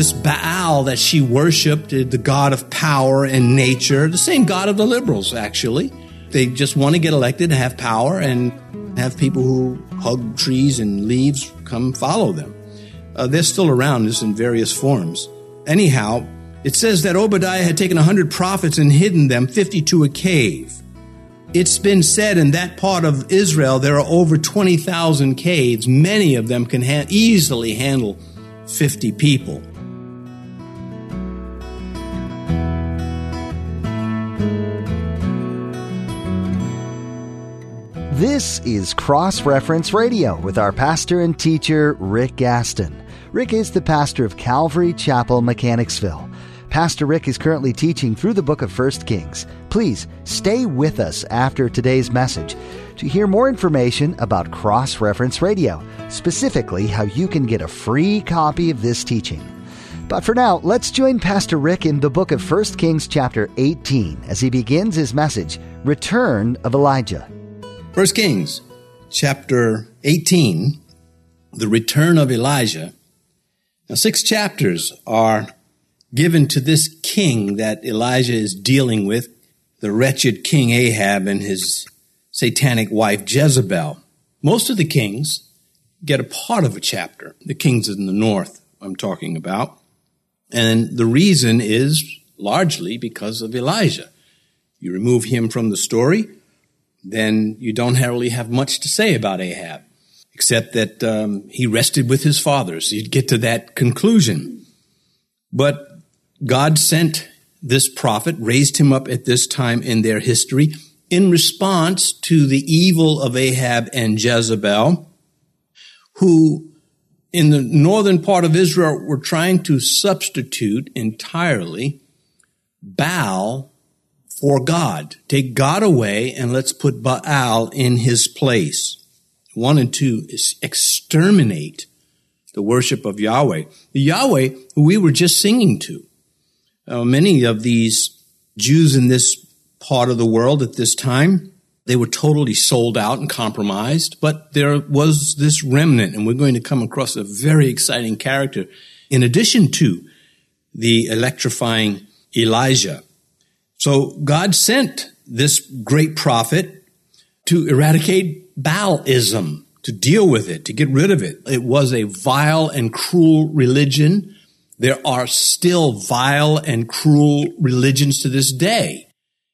this Baal that she worshiped, the god of power and nature, the same god of the liberals, actually. They just want to get elected, and have power, and have people who hug trees and leaves come follow them. Uh, they're still around this in various forms. Anyhow, it says that Obadiah had taken 100 prophets and hidden them 50 to a cave. It's been said in that part of Israel there are over 20,000 caves. Many of them can ha- easily handle 50 people. This is Cross Reference Radio with our pastor and teacher, Rick Gaston. Rick is the pastor of Calvary Chapel, Mechanicsville. Pastor Rick is currently teaching through the book of 1 Kings. Please stay with us after today's message to hear more information about Cross Reference Radio, specifically how you can get a free copy of this teaching. But for now, let's join Pastor Rick in the book of 1 Kings chapter 18 as he begins his message, Return of Elijah. 1 Kings chapter 18, the return of Elijah. Now, six chapters are given to this king that Elijah is dealing with, the wretched King Ahab and his satanic wife Jezebel. Most of the kings get a part of a chapter, the kings in the north I'm talking about. And the reason is largely because of Elijah. You remove him from the story, then you don't really have much to say about Ahab, except that um, he rested with his fathers. You'd get to that conclusion. But God sent this prophet, raised him up at this time in their history in response to the evil of Ahab and Jezebel, who in the northern part of Israel were trying to substitute entirely Baal for God. Take God away and let's put Baal in his place. Wanted to exterminate the worship of Yahweh. The Yahweh who we were just singing to. Uh, many of these Jews in this part of the world at this time, they were totally sold out and compromised, but there was this remnant, and we're going to come across a very exciting character in addition to the electrifying Elijah. So God sent this great prophet to eradicate Baalism, to deal with it, to get rid of it. It was a vile and cruel religion there are still vile and cruel religions to this day.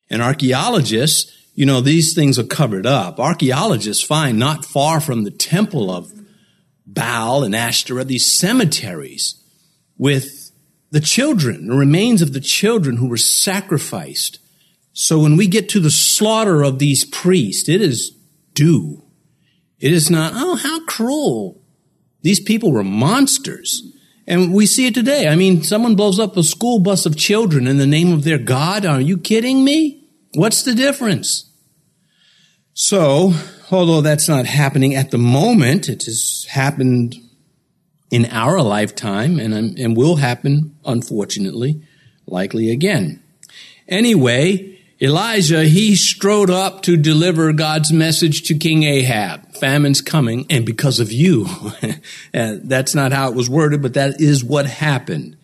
And archaeologists, you know, these things are covered up. Archaeologists find not far from the temple of Baal and Ashtoreth these cemeteries with the children, the remains of the children who were sacrificed. So when we get to the slaughter of these priests, it is due. It is not, oh, how cruel. These people were monsters. And we see it today. I mean, someone blows up a school bus of children in the name of their God. Are you kidding me? What's the difference? So, although that's not happening at the moment, it has happened in our lifetime and, um, and will happen, unfortunately, likely again. Anyway, Elijah, he strode up to deliver God's message to King Ahab. Famine's coming, and because of you. Uh, that's not how it was worded, but that is what happened.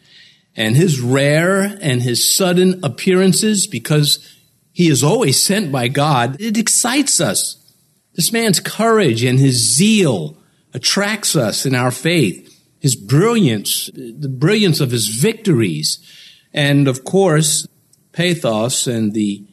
And his rare and his sudden appearances, because he is always sent by God, it excites us. This man's courage and his zeal attracts us in our faith. His brilliance, the brilliance of his victories. And of course, pathos and the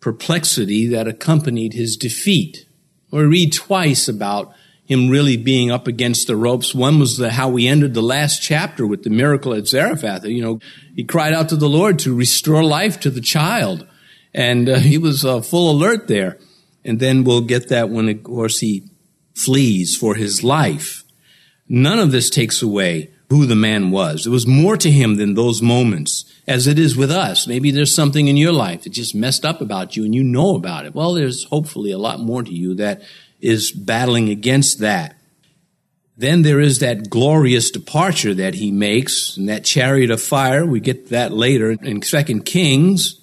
perplexity that accompanied his defeat. We read twice about him really being up against the ropes. One was the, how we ended the last chapter with the miracle at Zarephath. You know, he cried out to the Lord to restore life to the child. And uh, he was uh, full alert there. And then we'll get that when, of course, he flees for his life. None of this takes away who the man was. There was more to him than those moments as it is with us. Maybe there's something in your life that just messed up about you and you know about it. Well, there's hopefully a lot more to you that is battling against that. Then there is that glorious departure that he makes in that chariot of fire. We get that later in Second Kings.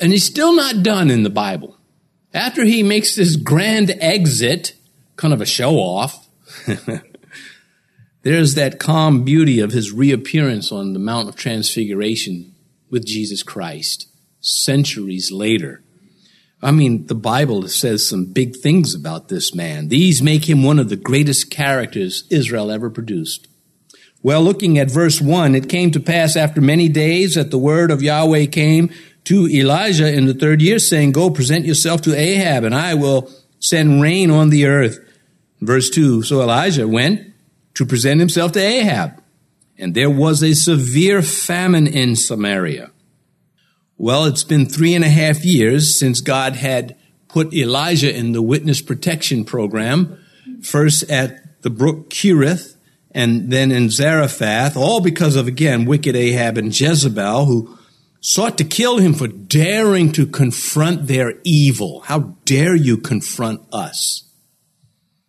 And he's still not done in the Bible. After he makes this grand exit, kind of a show off, There's that calm beauty of his reappearance on the Mount of Transfiguration with Jesus Christ centuries later. I mean, the Bible says some big things about this man. These make him one of the greatest characters Israel ever produced. Well, looking at verse 1, it came to pass after many days that the word of Yahweh came to Elijah in the third year, saying, Go present yourself to Ahab, and I will send rain on the earth. Verse 2 So Elijah went to present himself to Ahab, and there was a severe famine in Samaria. Well, it's been three and a half years since God had put Elijah in the witness protection program, first at the brook Cherith and then in Zarephath, all because of, again, wicked Ahab and Jezebel, who sought to kill him for daring to confront their evil. How dare you confront us?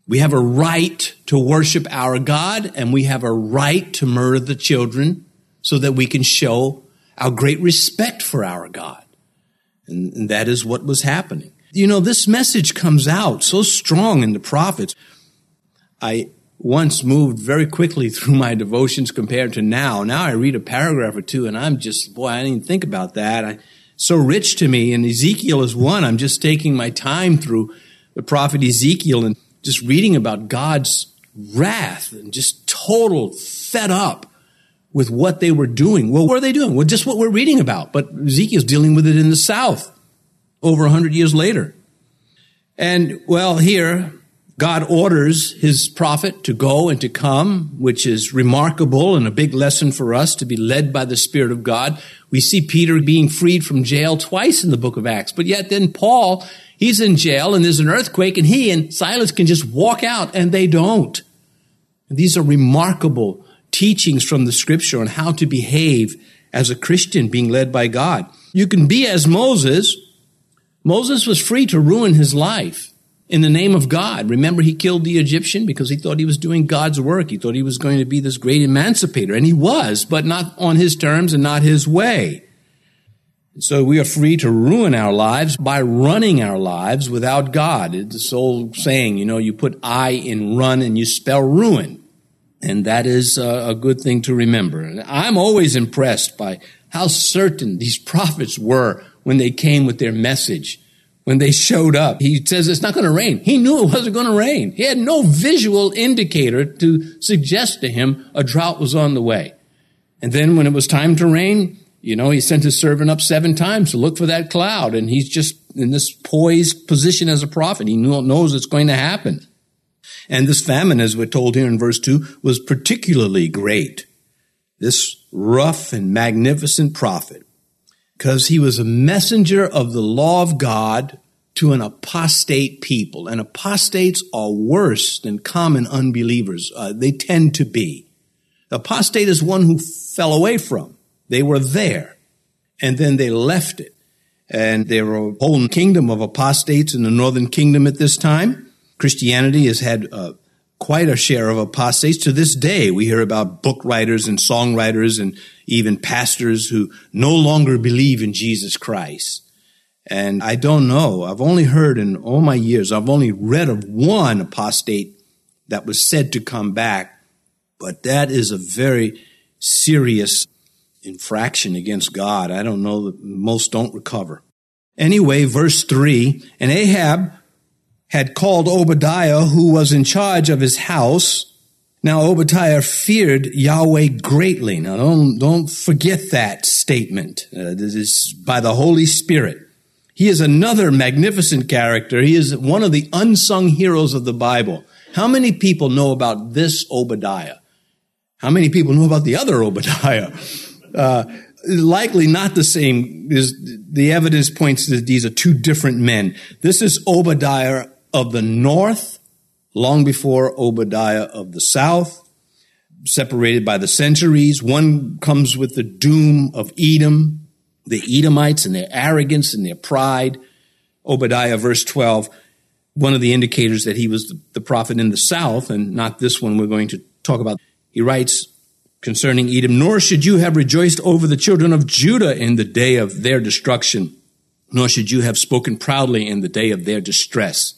We have a right to worship our God, and we have a right to murder the children so that we can show our great respect for our God. And, and that is what was happening. You know, this message comes out so strong in the prophets. I once moved very quickly through my devotions compared to now. Now I read a paragraph or two and I'm just, boy, I didn't even think about that. I, so rich to me. And Ezekiel is one. I'm just taking my time through the prophet Ezekiel and just reading about God's wrath and just total fed up with what they were doing. Well, what are they doing? Well, just what we're reading about. But Ezekiel's dealing with it in the South over a hundred years later. And well, here, God orders his prophet to go and to come, which is remarkable and a big lesson for us to be led by the Spirit of God. We see Peter being freed from jail twice in the book of Acts, but yet then Paul, he's in jail and there's an earthquake and he and Silas can just walk out and they don't. And these are remarkable teachings from the scripture on how to behave as a Christian being led by God. You can be as Moses. Moses was free to ruin his life in the name of God. Remember, he killed the Egyptian because he thought he was doing God's work. He thought he was going to be this great emancipator, and he was, but not on his terms and not his way. So we are free to ruin our lives by running our lives without God. It's this old saying, you know, you put I in run and you spell ruin. And that is a good thing to remember. I'm always impressed by how certain these prophets were when they came with their message when they showed up. He says it's not going to rain. He knew it wasn't going to rain. He had no visual indicator to suggest to him a drought was on the way. And then when it was time to rain, you know, he sent his servant up seven times to look for that cloud. And he's just in this poised position as a prophet. He knows it's going to happen. And this famine, as we're told here in verse two, was particularly great. This rough and magnificent prophet because he was a messenger of the law of God to an apostate people. And apostates are worse than common unbelievers. Uh, they tend to be. The apostate is one who fell away from. They were there and then they left it. And there were a whole kingdom of apostates in the northern kingdom at this time. Christianity has had uh, quite a share of apostates. To this day, we hear about book writers and songwriters and even pastors who no longer believe in Jesus Christ. And I don't know. I've only heard in all my years, I've only read of one apostate that was said to come back, but that is a very serious infraction against God. I don't know that most don't recover. Anyway, verse three, and Ahab had called Obadiah, who was in charge of his house. Now Obadiah feared Yahweh greatly. Now don't, don't forget that statement. Uh, this is by the Holy Spirit. He is another magnificent character. He is one of the unsung heroes of the Bible. How many people know about this Obadiah? How many people know about the other Obadiah? Uh, likely not the same. Is the evidence points that these are two different men. This is Obadiah of the north, long before Obadiah of the south, separated by the centuries. One comes with the doom of Edom, the Edomites and their arrogance and their pride. Obadiah, verse 12, one of the indicators that he was the prophet in the south and not this one we're going to talk about. He writes concerning Edom, nor should you have rejoiced over the children of Judah in the day of their destruction, nor should you have spoken proudly in the day of their distress.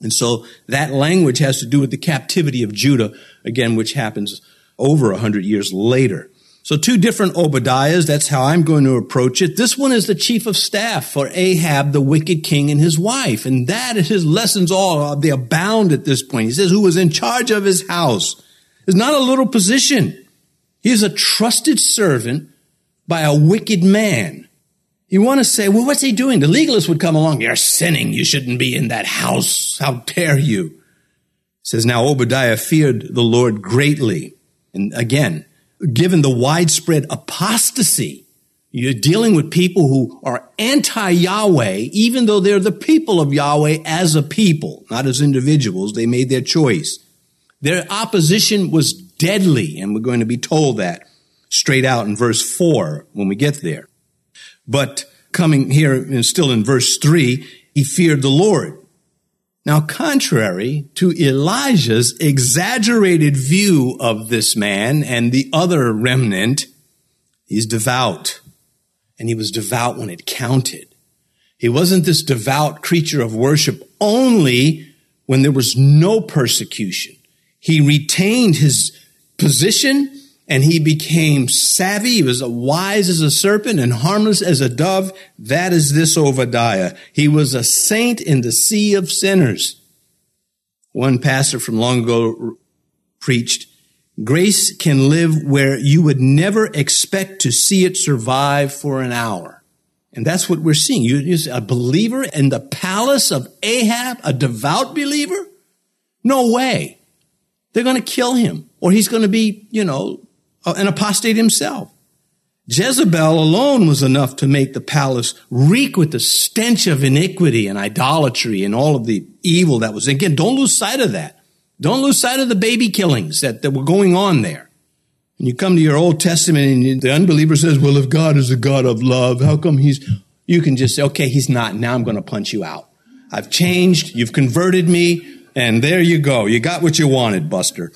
And so that language has to do with the captivity of Judah, again, which happens over a hundred years later. So two different Obadiahs. That's how I'm going to approach it. This one is the chief of staff for Ahab, the wicked king and his wife. And that is his lessons all, they abound at this point. He says, who was in charge of his house. Is not a little position. He is a trusted servant by a wicked man. You want to say, well, what's he doing? The legalist would come along. You're sinning. You shouldn't be in that house. How dare you? It says, now Obadiah feared the Lord greatly. And again, given the widespread apostasy, you're dealing with people who are anti-Yahweh, even though they're the people of Yahweh as a people, not as individuals. They made their choice. Their opposition was deadly, and we're going to be told that straight out in verse 4 when we get there. But coming here and still in verse 3, he feared the Lord. Now, contrary to Elijah's exaggerated view of this man and the other remnant, he's devout. And he was devout when it counted. He wasn't this devout creature of worship only when there was no persecution. He retained his position and he became savvy. He was wise as a serpent and harmless as a dove. That is this Obadiah. He was a saint in the sea of sinners. One pastor from long ago preached, grace can live where you would never expect to see it survive for an hour. And that's what we're seeing. You, a believer in the palace of Ahab, a devout believer? No way. They're going to kill him or he's going to be, you know, an apostate himself. Jezebel alone was enough to make the palace reek with the stench of iniquity and idolatry and all of the evil that was. Again, don't lose sight of that. Don't lose sight of the baby killings that, that were going on there. And you come to your Old Testament and the unbeliever says, well, if God is a God of love, how come he's, you can just say, okay, he's not. Now I'm going to punch you out. I've changed. You've converted me. And there you go. You got what you wanted, Buster.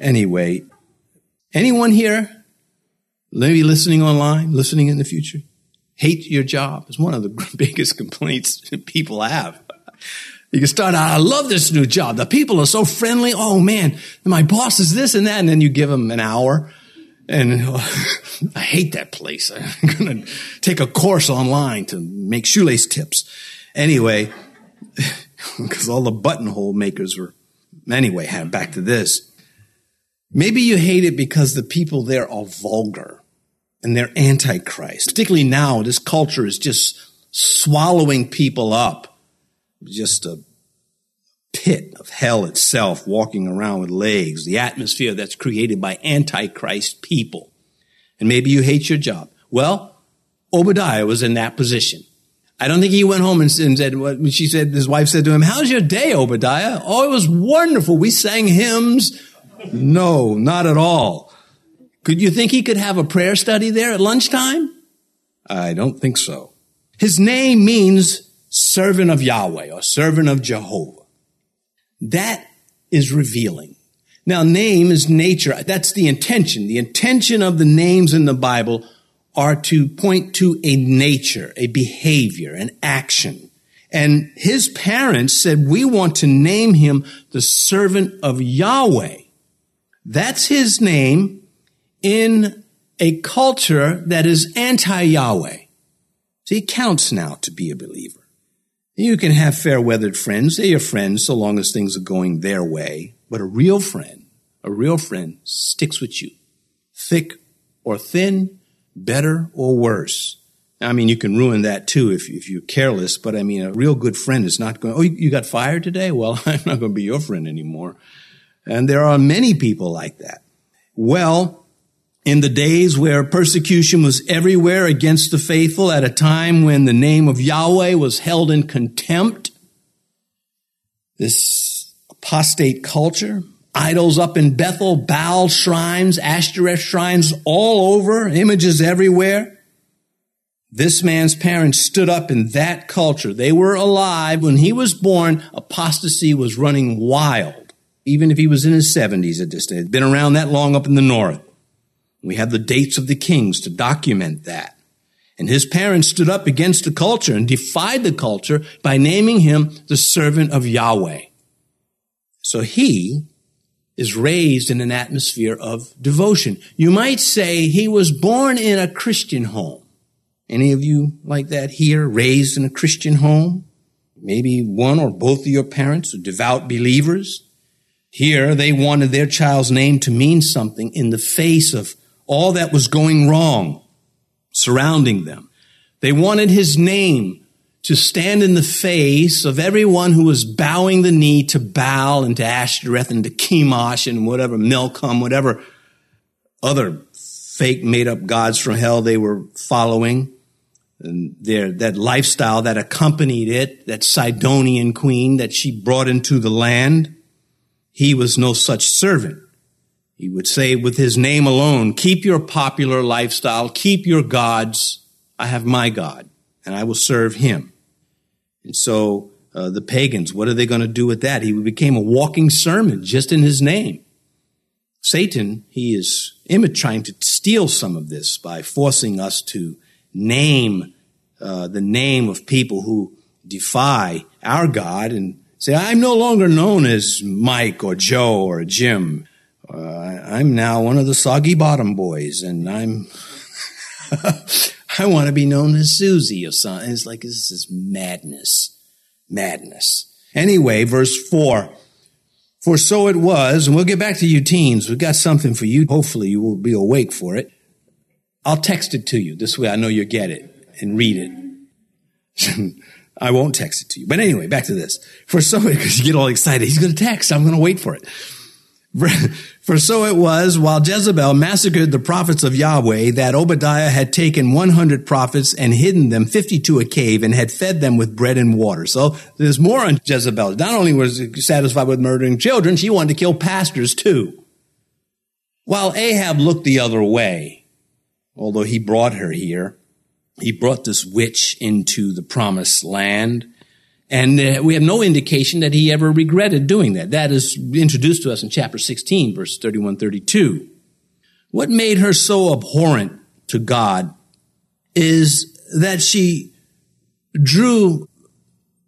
Anyway, Anyone here, maybe listening online, listening in the future, hate your job? It's one of the biggest complaints people have. You can start out, I love this new job. The people are so friendly. Oh man, my boss is this and that. And then you give them an hour and oh, I hate that place. I'm going to take a course online to make shoelace tips. Anyway, because all the buttonhole makers were, anyway, back to this. Maybe you hate it because the people there are vulgar and they're antichrist. Particularly now, this culture is just swallowing people up. Just a pit of hell itself walking around with legs, the atmosphere that's created by antichrist people. And maybe you hate your job. Well, Obadiah was in that position. I don't think he went home and said, what she said, his wife said to him, how's your day, Obadiah? Oh, it was wonderful. We sang hymns. No, not at all. Could you think he could have a prayer study there at lunchtime? I don't think so. His name means servant of Yahweh or servant of Jehovah. That is revealing. Now, name is nature. That's the intention. The intention of the names in the Bible are to point to a nature, a behavior, an action. And his parents said, we want to name him the servant of Yahweh. That's his name in a culture that is anti-Yahweh. See, he counts now to be a believer. You can have fair weathered friends. They're your friends so long as things are going their way. But a real friend, a real friend sticks with you. Thick or thin, better or worse. I mean, you can ruin that too if, if you're careless, but I mean, a real good friend is not going, oh, you got fired today? Well, I'm not going to be your friend anymore. And there are many people like that. Well, in the days where persecution was everywhere against the faithful, at a time when the name of Yahweh was held in contempt, this apostate culture, idols up in Bethel, Baal shrines, Ashtoreth shrines all over, images everywhere. This man's parents stood up in that culture. They were alive. When he was born, apostasy was running wild even if he was in his 70s at this stage, had been around that long up in the north. We have the dates of the kings to document that. And his parents stood up against the culture and defied the culture by naming him the servant of Yahweh. So he is raised in an atmosphere of devotion. You might say he was born in a Christian home. Any of you like that here, raised in a Christian home? Maybe one or both of your parents are devout believers. Here, they wanted their child's name to mean something in the face of all that was going wrong surrounding them. They wanted his name to stand in the face of everyone who was bowing the knee to Baal and to Ashtoreth and to Chemosh and whatever, Milcom, whatever other fake made up gods from hell they were following. And their, that lifestyle that accompanied it, that Sidonian queen that she brought into the land. He was no such servant. He would say with his name alone, keep your popular lifestyle, keep your gods. I have my God and I will serve him. And so uh, the pagans, what are they going to do with that? He became a walking sermon just in his name. Satan, he is trying to steal some of this by forcing us to name uh, the name of people who defy our God and say, I'm no longer known as Mike or Joe or Jim. Uh, I'm now one of the soggy bottom boys and I'm I want to be known as Susie or something. It's like, this is madness. Madness. Anyway, verse 4. For so it was, and we'll get back to you teens. We've got something for you. Hopefully you will be awake for it. I'll text it to you. This way I know you'll get it and read it. I won't text it to you. But anyway, back to this. For so, because you get all excited. He's going to text. I'm going to wait for it. For so it was while Jezebel massacred the prophets of Yahweh that Obadiah had taken 100 prophets and hidden them 50 to a cave and had fed them with bread and water. So there's more on Jezebel. Not only was she satisfied with murdering children, she wanted to kill pastors too. While Ahab looked the other way, although he brought her here, he brought this witch into the promised land and uh, we have no indication that he ever regretted doing that. That is introduced to us in chapter 16, verse 31, 32. What made her so abhorrent to God is that she drew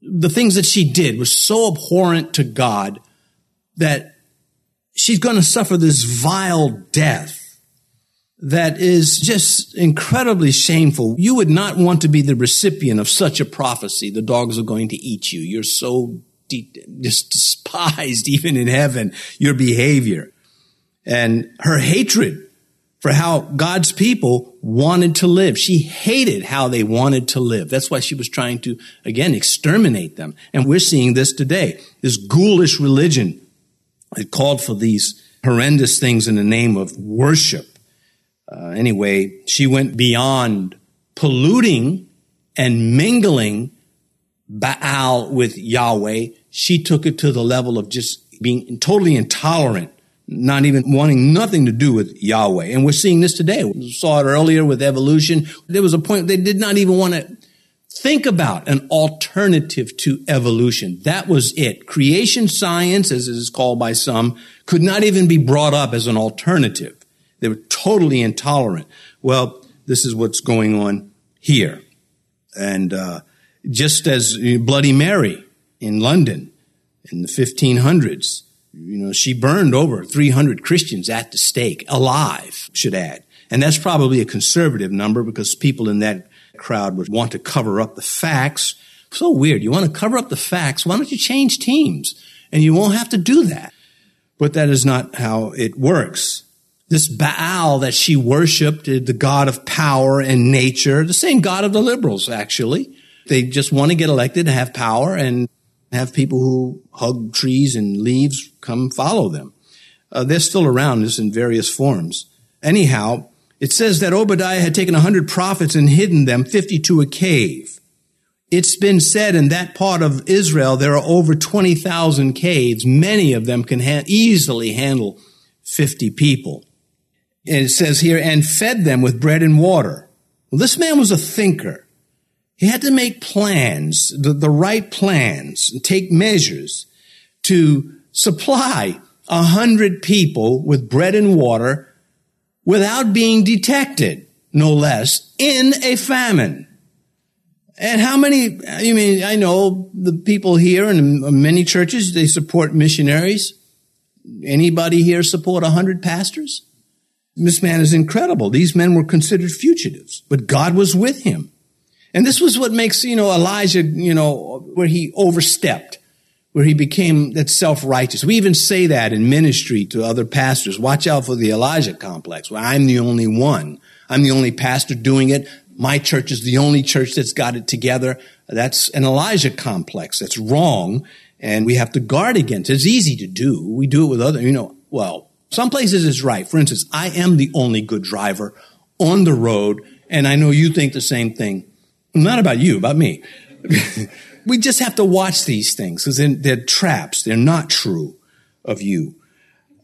the things that she did was so abhorrent to God that she's going to suffer this vile death that is just incredibly shameful. You would not want to be the recipient of such a prophecy. The dogs are going to eat you. You're so de- just despised even in heaven, your behavior. And her hatred for how God's people wanted to live. She hated how they wanted to live. That's why she was trying to, again, exterminate them. And we're seeing this today. This ghoulish religion that called for these horrendous things in the name of worship uh, anyway, she went beyond polluting and mingling Baal with Yahweh. She took it to the level of just being totally intolerant, not even wanting nothing to do with Yahweh. And we're seeing this today. We saw it earlier with evolution. There was a point they did not even want to think about an alternative to evolution. That was it. Creation science, as it is called by some, could not even be brought up as an alternative. They were totally intolerant. Well, this is what's going on here. And uh, just as Bloody Mary in London in the 1500s, you know, she burned over 300 Christians at the stake, alive, should add. And that's probably a conservative number because people in that crowd would want to cover up the facts. So weird. You want to cover up the facts. Why don't you change teams? And you won't have to do that. But that is not how it works. This Baal that she worshiped, the God of power and nature, the same God of the liberals, actually. They just want to get elected to have power and have people who hug trees and leaves come follow them. Uh, they're still around this in various forms. Anyhow, it says that Obadiah had taken a hundred prophets and hidden them, 50 to a cave. It's been said in that part of Israel there are over 20,000 caves. Many of them can ha- easily handle 50 people. And it says here, and fed them with bread and water. Well, this man was a thinker. He had to make plans, the, the right plans, and take measures to supply a hundred people with bread and water without being detected, no less, in a famine. And how many, I mean, I know the people here and many churches, they support missionaries. Anybody here support a hundred pastors? This man is incredible. These men were considered fugitives, but God was with him. And this was what makes, you know, Elijah, you know, where he overstepped, where he became that self-righteous. We even say that in ministry to other pastors. Watch out for the Elijah complex, where I'm the only one. I'm the only pastor doing it. My church is the only church that's got it together. That's an Elijah complex. That's wrong. And we have to guard against it. It's easy to do. We do it with other, you know, well, some places it's right. For instance, I am the only good driver on the road. And I know you think the same thing. Not about you, about me. we just have to watch these things because they're, they're, traps. They're not true of you.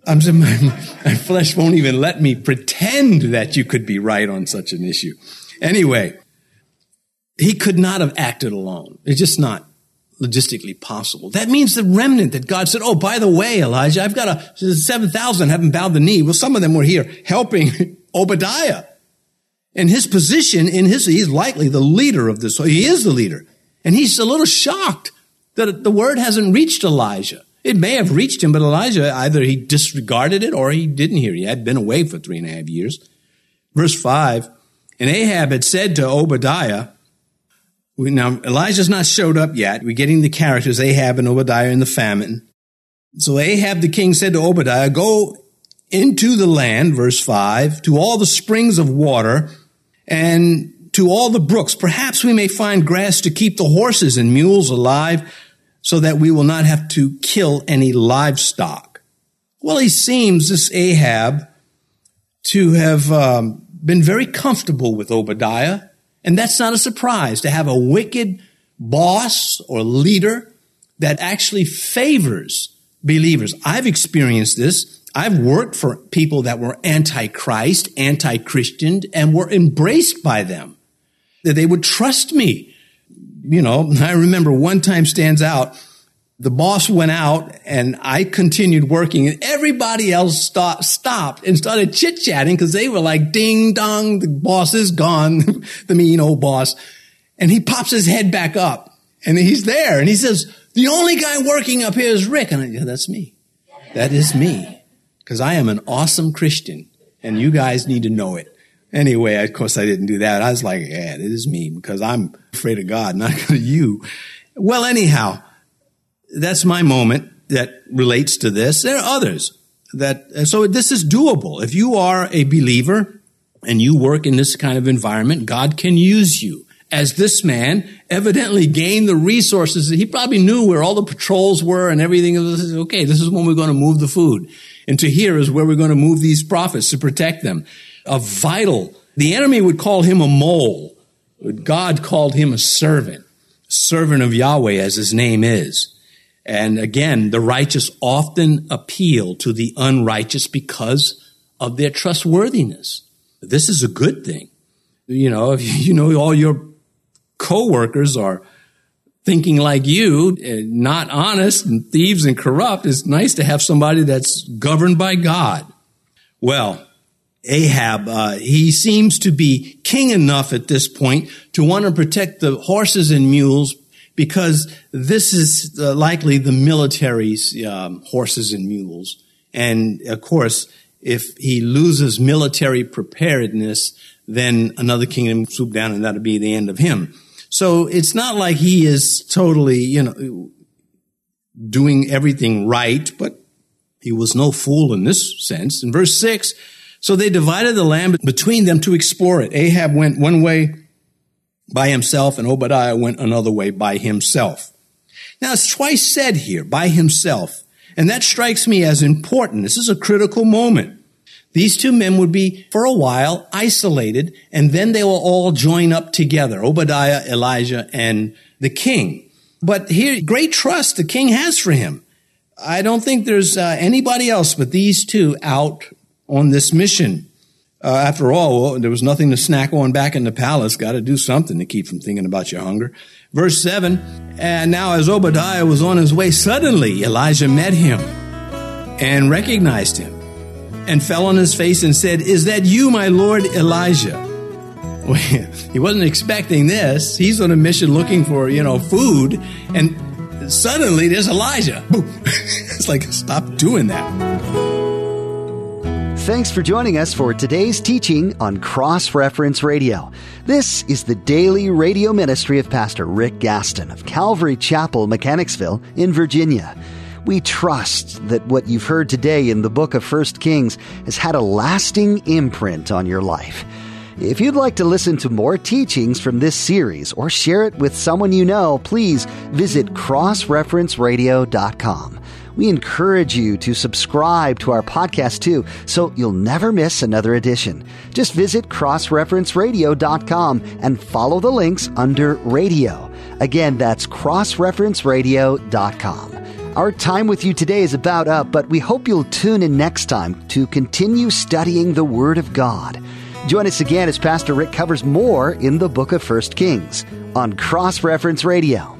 I'm saying my, my flesh won't even let me pretend that you could be right on such an issue. Anyway, he could not have acted alone. It's just not logistically possible. That means the remnant that God said, Oh, by the way, Elijah, I've got a 7,000 haven't bowed the knee. Well, some of them were here helping Obadiah. And his position in his, he's likely the leader of this. He is the leader. And he's a little shocked that the word hasn't reached Elijah. It may have reached him, but Elijah either he disregarded it or he didn't hear. He had been away for three and a half years. Verse five, and Ahab had said to Obadiah, we, now Elijah's not showed up yet. We're getting the characters Ahab and Obadiah in the famine. So Ahab the king said to Obadiah, go into the land, verse five, to all the springs of water and to all the brooks. Perhaps we may find grass to keep the horses and mules alive so that we will not have to kill any livestock. Well, he seems, this Ahab, to have um, been very comfortable with Obadiah. And that's not a surprise to have a wicked boss or leader that actually favors believers. I've experienced this. I've worked for people that were anti-Christ, anti-Christian, and were embraced by them. That they would trust me. You know, I remember one time stands out. The boss went out and I continued working and everybody else stopped, stopped and started chit chatting because they were like, ding dong, the boss is gone, the mean old boss. And he pops his head back up and he's there and he says, the only guy working up here is Rick. And I, yeah, that's me. That is me because I am an awesome Christian and you guys need to know it. Anyway, of course I didn't do that. I was like, yeah, it is me because I'm afraid of God, not of you. Well, anyhow, that's my moment that relates to this. There are others that, so this is doable. If you are a believer and you work in this kind of environment, God can use you. As this man evidently gained the resources, he probably knew where all the patrols were and everything. Okay, this is when we're going to move the food. And to here is where we're going to move these prophets to protect them. A vital, the enemy would call him a mole. God called him a servant, servant of Yahweh as his name is. And again, the righteous often appeal to the unrighteous because of their trustworthiness. This is a good thing. You know, if you know all your coworkers are thinking like you, eh, not honest and thieves and corrupt, it's nice to have somebody that's governed by God. Well, Ahab, uh, he seems to be king enough at this point to want to protect the horses and mules because this is uh, likely the military's um, horses and mules. And of course, if he loses military preparedness, then another kingdom swoop down and that'll be the end of him. So it's not like he is totally, you know, doing everything right, but he was no fool in this sense. In verse six, so they divided the land between them to explore it. Ahab went one way by himself and Obadiah went another way by himself. Now it's twice said here, by himself. And that strikes me as important. This is a critical moment. These two men would be, for a while, isolated, and then they will all join up together, Obadiah, Elijah, and the king. But here, great trust the king has for him. I don't think there's uh, anybody else but these two out on this mission. Uh, after all, well, there was nothing to snack on back in the palace. Got to do something to keep from thinking about your hunger. Verse 7 And now, as Obadiah was on his way, suddenly Elijah met him and recognized him and fell on his face and said, Is that you, my Lord Elijah? He wasn't expecting this. He's on a mission looking for, you know, food. And suddenly there's Elijah. Boom. It's like, stop doing that. Thanks for joining us for today's teaching on Cross Reference Radio. This is the daily radio ministry of Pastor Rick Gaston of Calvary Chapel, Mechanicsville, in Virginia. We trust that what you've heard today in the book of 1 Kings has had a lasting imprint on your life. If you'd like to listen to more teachings from this series or share it with someone you know, please visit crossreferenceradio.com. We encourage you to subscribe to our podcast too, so you'll never miss another edition. Just visit crossreferenceradio.com and follow the links under radio. Again, that's crossreferenceradio.com. Our time with you today is about up, but we hope you'll tune in next time to continue studying the Word of God. Join us again as Pastor Rick covers more in the book of 1 Kings on Cross Reference Radio.